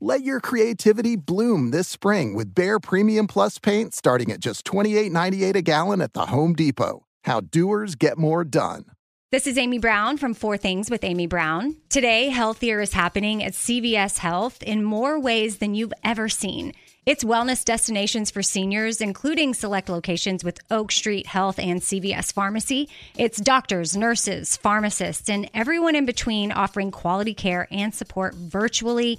Let your creativity bloom this spring with Behr Premium Plus paint starting at just $28.98 a gallon at the Home Depot. How doers get more done. This is Amy Brown from Four Things with Amy Brown. Today, healthier is happening at CVS Health in more ways than you've ever seen. It's wellness destinations for seniors, including select locations with Oak Street Health and CVS Pharmacy. It's doctors, nurses, pharmacists, and everyone in between offering quality care and support virtually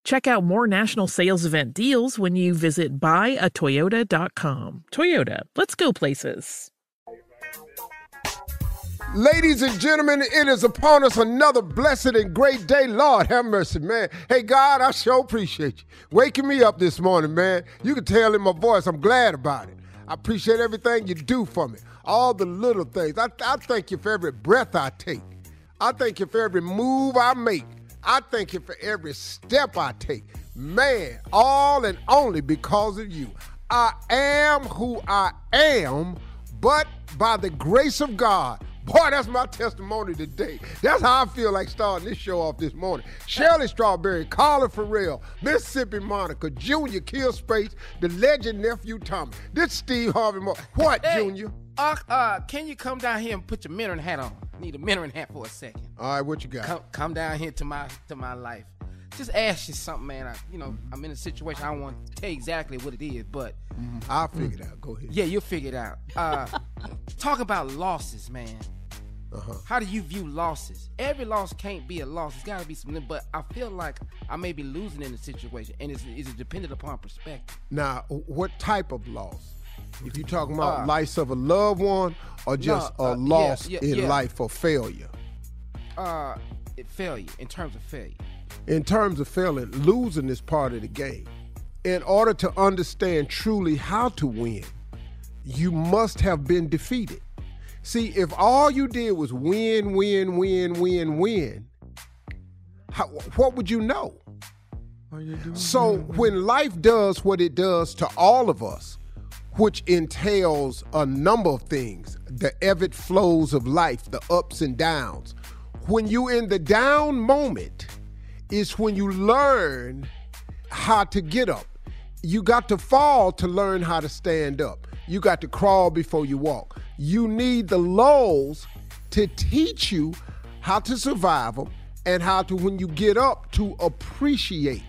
Check out more national sales event deals when you visit buyatoyota.com. Toyota, let's go places. Ladies and gentlemen, it is upon us another blessed and great day. Lord, have mercy, man. Hey, God, I sure appreciate you waking me up this morning, man. You can tell in my voice, I'm glad about it. I appreciate everything you do for me, all the little things. I, I thank you for every breath I take. I thank you for every move I make. I thank you for every step I take. Man, all and only because of you. I am who I am, but by the grace of God. Boy, that's my testimony today. That's how I feel like starting this show off this morning. Shirley Strawberry, Carla Ferrell, Mississippi Monica, Junior Kill Space, the legend nephew Tommy. This Steve Harvey Moore. What, Hey, Junior? Uh, uh, can you come down here and put your mentoring hat on? Need a mentoring hat for a second. All right, what you got? Come, come down here to my to my life. Just ask you something, man. I, you know, I'm in a situation. I don't want to tell you exactly what it is, but I'll figure it out. Go ahead. yeah, you'll figure it out. Uh, talk about losses, man. Uh-huh. How do you view losses? Every loss can't be a loss. It's got to be something. But I feel like I may be losing in the situation, and it's, it's dependent upon perspective. Now, what type of loss? If you're talking about Uh, life of a loved one or just uh, a loss yeah, in yeah. life or failure? Uh, failure in terms of failure. in terms of failing, losing is part of the game. In order to understand truly how to win, you must have been defeated. See, if all you did was win, win, win, win, win, how, what would you know? So when life does what it does to all of us, which entails a number of things, the ebb and flows of life, the ups and downs. When you're in the down moment is when you learn how to get up. You got to fall to learn how to stand up. You got to crawl before you walk. You need the lulls to teach you how to survive them and how to, when you get up, to appreciate.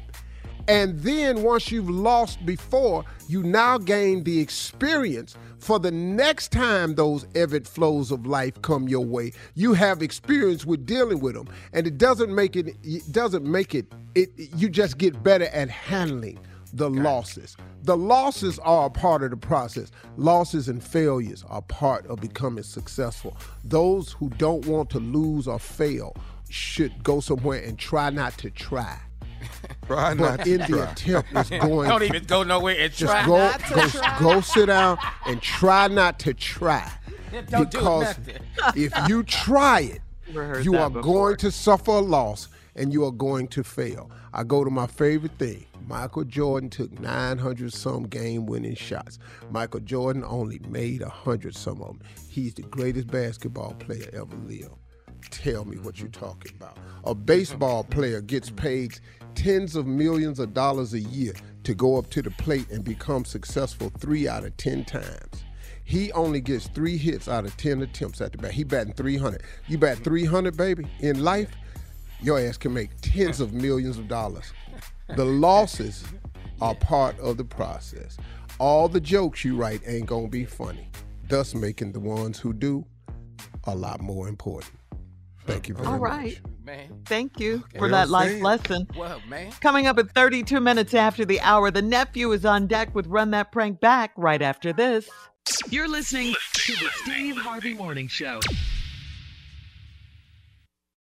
And then once you've lost before, you now gain the experience for the next time those ebb and flows of life come your way. You have experience with dealing with them, and it doesn't make it. It doesn't make it. It you just get better at handling the losses. The losses are a part of the process. Losses and failures are part of becoming successful. Those who don't want to lose or fail should go somewhere and try not to try. Try not But to in the try. attempt is going Don't even go nowhere and just try go, not to go, try. go sit down and try not to try. Don't because nothing. if you try it, you are before. going to suffer a loss and you are going to fail. I go to my favorite thing. Michael Jordan took 900 some game winning shots. Michael Jordan only made 100 some of them. He's the greatest basketball player ever lived. Tell me what you're talking about. A baseball player gets paid tens of millions of dollars a year to go up to the plate and become successful three out of 10 times. He only gets three hits out of 10 attempts at the bat. He batting 300. You bat 300, baby, in life, your ass can make tens of millions of dollars. The losses are part of the process. All the jokes you write ain't gonna be funny, thus making the ones who do a lot more important. Thank you very All much. right. Man, Thank you for that life said. lesson. what, man? Coming up at 32 minutes after the hour, the nephew is on deck with Run That Prank Back right after this. You're listening to the Steve Harvey Morning Show.